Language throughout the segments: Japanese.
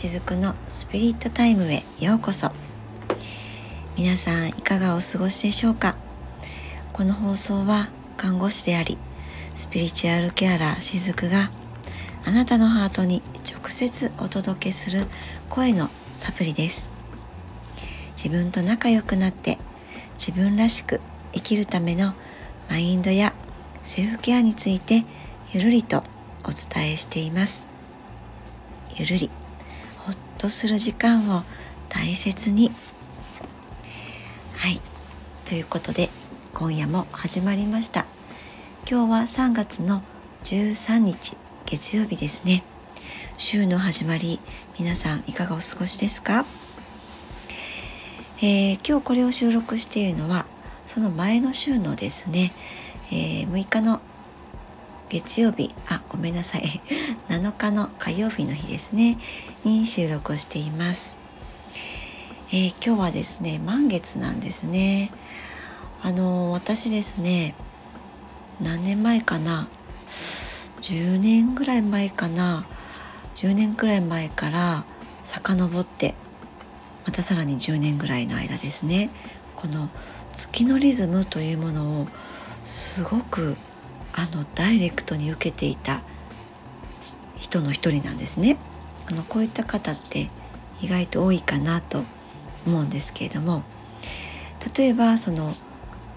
しずくのスピリットタイムへようこそ。皆さんいかがお過ごしでしょうか？この放送は看護師でありスピリチュアルケアラーしずくがあなたのハートに直接お届けする声のサプリです。自分と仲良くなって自分らしく生きるためのマインドやセルフケアについてゆるりとお伝えしています。ゆるり。とする時間を大切に。はい。ということで今夜も始まりました。今日は3月の13日月曜日ですね。週の始まり皆さんいかがお過ごしですか、えー、今日これを収録しているのはその前の週のですね、えー、6日の月曜日。あごめんなさい。7日の火曜日の日ですね。に収録をしています、えー、今日はですね満月なんですね。あの私ですね何年前かな？10年ぐらい前かな？10年くらい前から遡ってまたさらに10年ぐらいの間ですね。この月のリズムというものをすごくあのダイレクトに受けていた人の一人なんですね。あのこういった方って意外と多いかなと思うんですけれども例えばその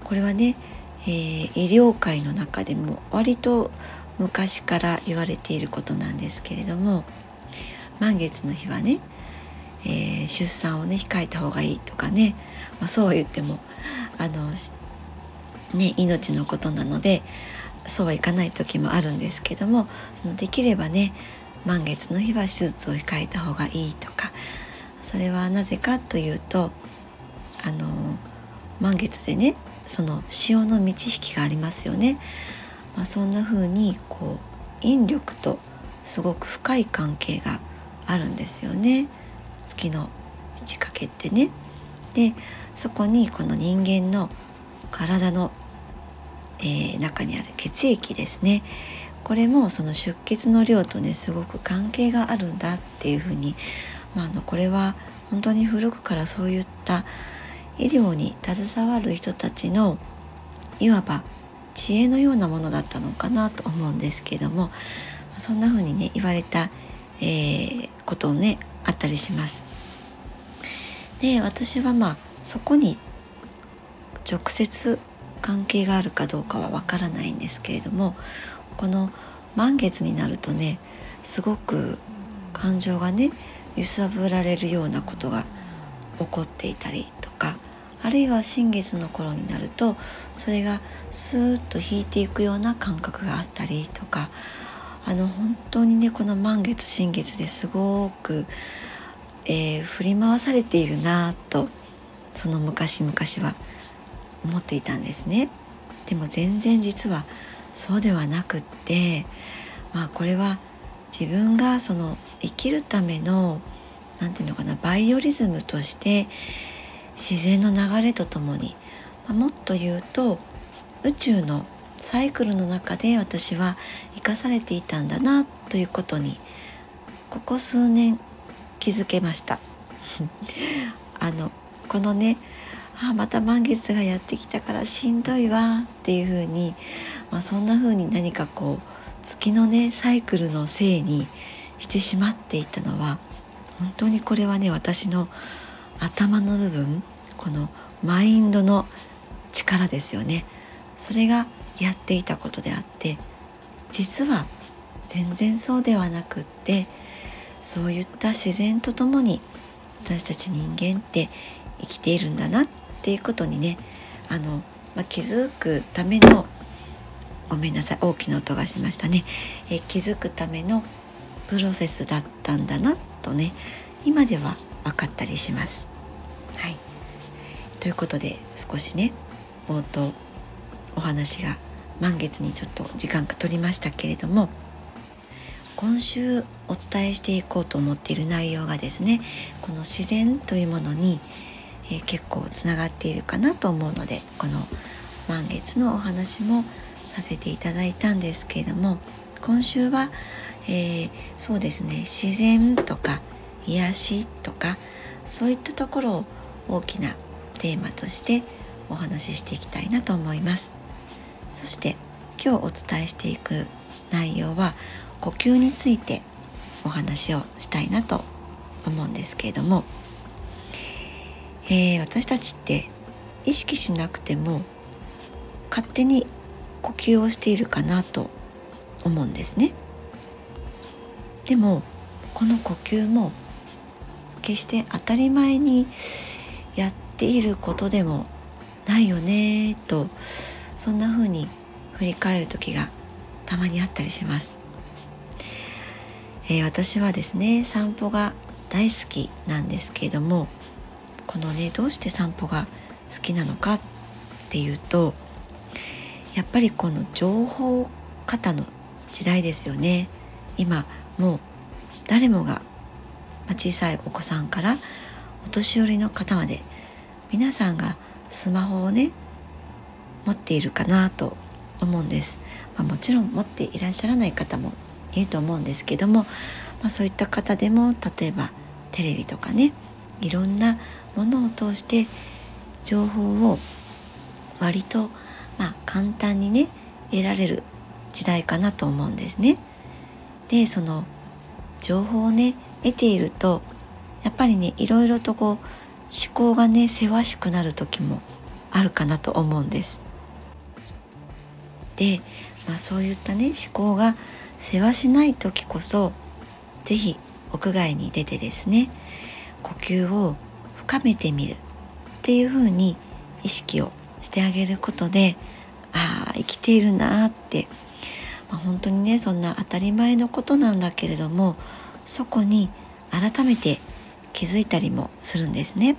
これはね、えー、医療界の中でも割と昔から言われていることなんですけれども満月の日はね、えー、出産をね控えた方がいいとかね、まあ、そうは言ってもあのね命のことなのでそうはいかない時もあるんですけどもそのできればね満月の日は手術を控えた方がいいとかそれはなぜかというとあの満月でねその潮の満ち引きがありますよね、まあ、そんな風にこう引力とすごく深い関係があるんですよね。月の満ち欠けってね。でそこにこの人間の体のえー、中にある血液ですねこれもその出血の量とねすごく関係があるんだっていうふうに、まあ、あのこれは本当に古くからそういった医療に携わる人たちのいわば知恵のようなものだったのかなと思うんですけどもそんな風にね言われた、えー、ことをねあったりします。で私はまあそこに直接関係があるかどうかはわからないんですけれどもこの満月になるとねすごく感情がね揺さぶられるようなことが起こっていたりとかあるいは新月の頃になるとそれがスーッと引いていくような感覚があったりとかあの本当にねこの満月新月ですごく、えー、振り回されているなとその昔々は思っていたんですね。でも全然実はそうではなくってまあこれは自分がその生きるための何て言うのかなバイオリズムとして自然の流れとともに、まあ、もっと言うと宇宙のサイクルの中で私は生かされていたんだなということにここ数年気づけました。あのこのねあまた満月がやってきたからしんどいわっていう風に、まあ、そんな風に何かこう月のねサイクルのせいにしてしまっていたのは本当にこれはね私の頭の部分このマインドの力ですよね。それがやっていたことであって実は全然そうではなくってそういった自然とともに私たち人間って生きているんだなっっていうことにねあの、まあ、気づくためのごめんなさい大きな音がしましたね、え気づくためのプロセスだったんだなとね今では分かったりします。はい、ということで少しね冒頭お話が満月にちょっと時間が取りましたけれども今週お伝えしていこうと思っている内容がですねこの自然というものにえー、結構つながっているかなと思うのでこの満月のお話もさせていただいたんですけれども今週は、えー、そうですね自然とか癒しとかそういったところを大きなテーマとしてお話ししていきたいなと思います。そして今日お伝えしていく内容は呼吸についてお話をしたいなと思うんですけれども、えー、私たちって意識しなくても勝手に呼吸をしているかなと思うんですね。でもこの呼吸も決して当たり前にやっていることでもないよねとそんな風に振り返る時がたまにあったりします、えー、私はですね散歩が大好きなんですけれどもこのねどうして散歩が好きなのかっていうとやっぱりこの情報型の時代ですよね。今もう誰もが小さいお子さんからお年寄りの方まで皆さんがスマホをね持っているかなと思うんです、まあ、もちろん持っていらっしゃらない方もいると思うんですけども、まあ、そういった方でも例えばテレビとかねいろんなものを通して情報を割とまあ簡単にね得られる時代かなと思うんですね。でその情報をね得ているとやっぱりねいろいろとこう思考がねせわしくなる時もあるかなと思うんです。で、まあ、そういったね思考がせわしない時こそ是非屋外に出てですね呼吸を深めてみるっていうふうに意識をしてあげることでああ生きているなあって、まあ、本当にねそんな当たり前のことなんだけれどもそこに改めて気づいたりもするんですね。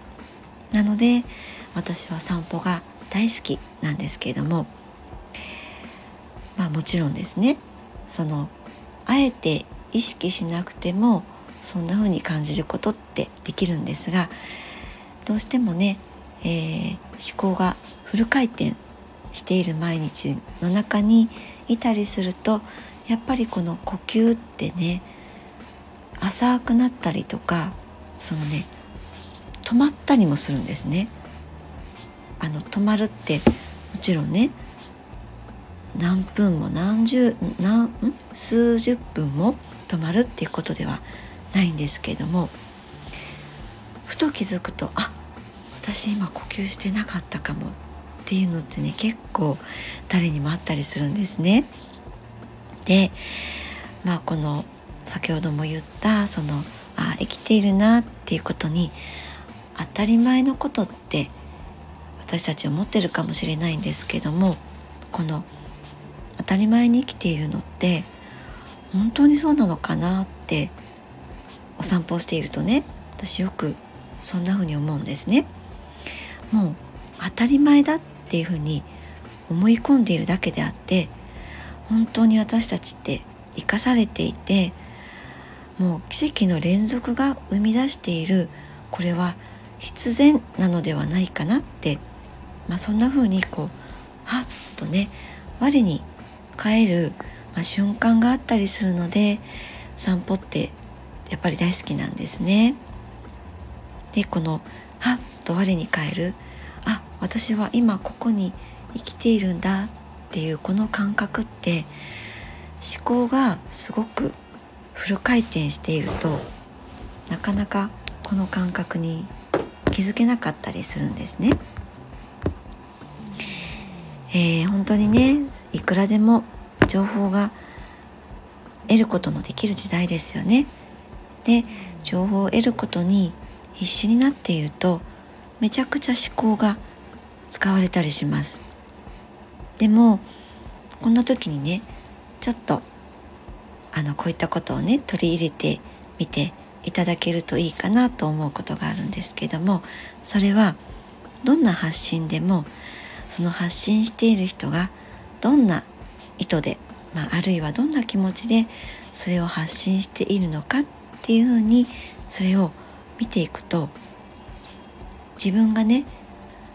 なので私は散歩が大好きなんですけれどもまあもちろんですねそのあえて意識しなくてもそんな風に感じることってできるんですがどうしてもね、えー、思考がフル回転している毎日の中にいたりするとやっぱりこの呼吸ってね浅くなったりとかそのね止まったりもするんですね。あの止まるってもちろんね何分も何十何数十分も止まるっていうことではないんですけれどもふと気づくとあ私今呼吸してなかったかもっていうのってね結構誰にもあったりするんですね。でまあこの先ほども言ったそのあ生きているなっていうことに当たり前のことって私たち思ってるかもしれないんですけどもこの当たり前に生きているのって本当にそうなのかなってお散歩をしているとね私よくそんな風に思うんですね。もう当たり前だっていう風に思い込んでいるだけであって本当に私たちって生かされていてもう奇跡の連続が生み出しているこれは必然なのではないかなって、まあ、そんな風にこうはっとね我に帰る、まあ、瞬間があったりするので散歩ってやっぱり大好きなんですね。でこのはっと我に返るあ私は今ここに生きているんだっていうこの感覚って思考がすごくフル回転しているとなかなかこの感覚に気づけなかったりするんですね。えー、本当にねいくらでも情報が得ることのできる時代ですよね。で情報を得ることに必死になっているとめちゃくちゃ思考が使われたりします。でもこんな時にねちょっとあのこういったことをね取り入れてみていただけるといいかなと思うことがあるんですけどもそれはどんな発信でもその発信している人がどんな意図で、まあ、あるいはどんな気持ちでそれを発信しているのかっていうふうにそれを見ていくと自分がね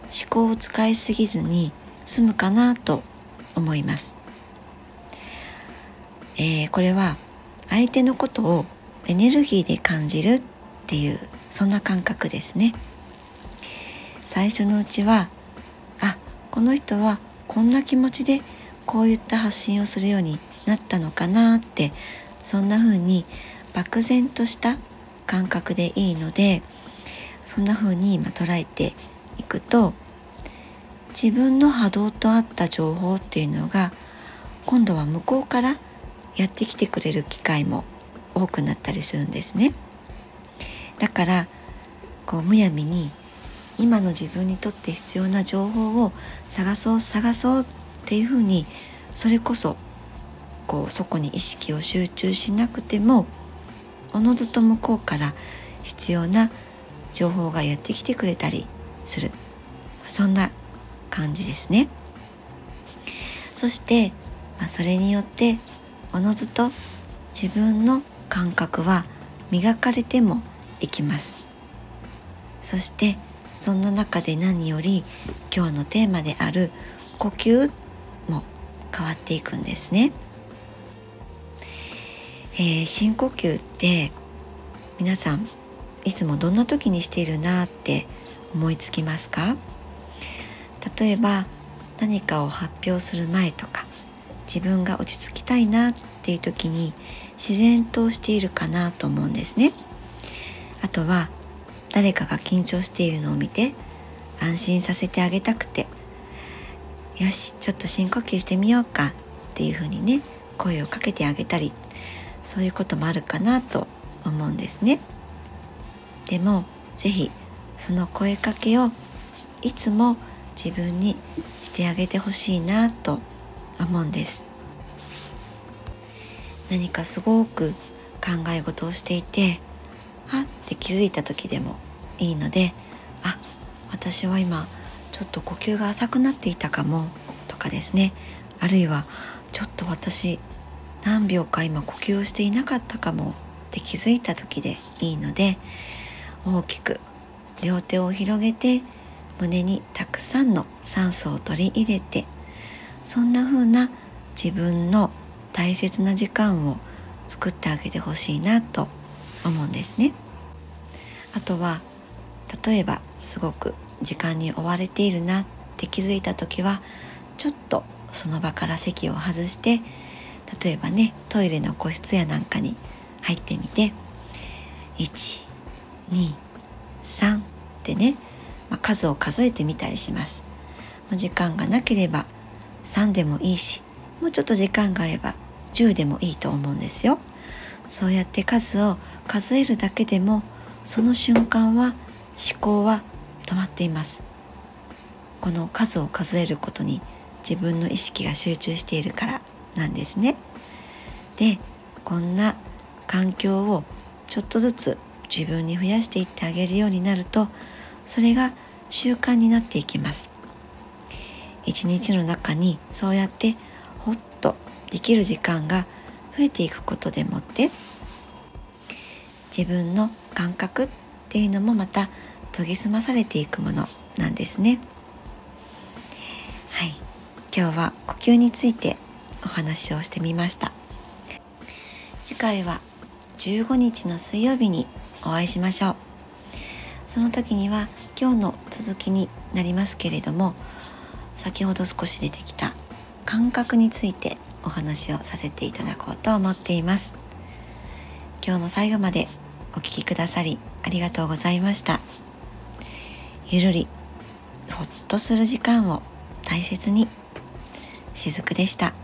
思考を使いすぎずに済むかなと思います。えー、これは相手のことをエネルギーで感じるっていうそんな感覚ですね最初のうちはあこの人はこんな気持ちでこういった発信をするようになったのかなってそんな風に漠然とした感覚でいいのでそんな風に今捉えていくと自分の波動と合った情報っていうのが今度は向こうからやってきてくれる機会も多くなったりするんですね。だからこうむやみに今の自分にとって必要な情報を探そう探そうっていうふうにそれこそこうそこに意識を集中しなくてもおのずと向こうから必要な情報がやってきてくれたりする。そんな感じですね。そして、まあ、それによっておのずと自分の感覚は磨かれてもいきます。そしてそんな中で何より今日のテーマである呼吸も変わっていくんですね、えー、深呼吸って皆さんいつもどんな時にしているなって思いつきますか？例えば何かを発表する前とか自分が落ち着きたいなっていう時に自然としているかなと思うんですね。あとは誰かが緊張しているのを見て安心させてあげたくてよしちょっと深呼吸してみようかっていうふうにね声をかけてあげたりそういうこともあるかなと思うんですね。でも是非その声かけをいつも自分にしてあげてほしいなと思うんです。何かすごく考え事をしていてあって気づいた時でもいいのであ私は今ちょっと呼吸が浅くなっていたかもとかですね。あるいはちょっと私何秒か今呼吸をしていなかったかもって気づいた時でいいので大きく両手を広げて胸にたくさんの酸素を取り入れてそんな風な自分の大切な時間を作ってあげてほしいなと思うんですね。あとは例えばすごく時間に追われているなって気づいた時はちょっとその場から席を外して例えばねトイレの個室やなんかに入ってみて。123ってね、まあ、数を数えてみたりします。時間がなければ3でもいいしもうちょっと時間があれば10でもいいと思うんですよ。そうやって数を数えるだけでもその瞬間は思考は止まっています。この数を数えることに自分の意識が集中しているから。なんですね。でこんな環境をちょっとずつ自分に増やしていってあげるようになるとそれが習慣になっていきます。一日の中にそうやってほっとできる時間が増えていくことでもって自分の感覚っていうのもまた研ぎ澄まされていくものなんですね。はい。今日は呼吸についてお話をしてみました。次回は15日の水曜日にお会いしましょう。その時には今日の続きになりますけれども先ほど少し出てきた感覚についてお話をさせていただこうと思っています。今日も最後までお聴きくださりありがとうございました。ゆるりほっとする時間を大切にしずくでした。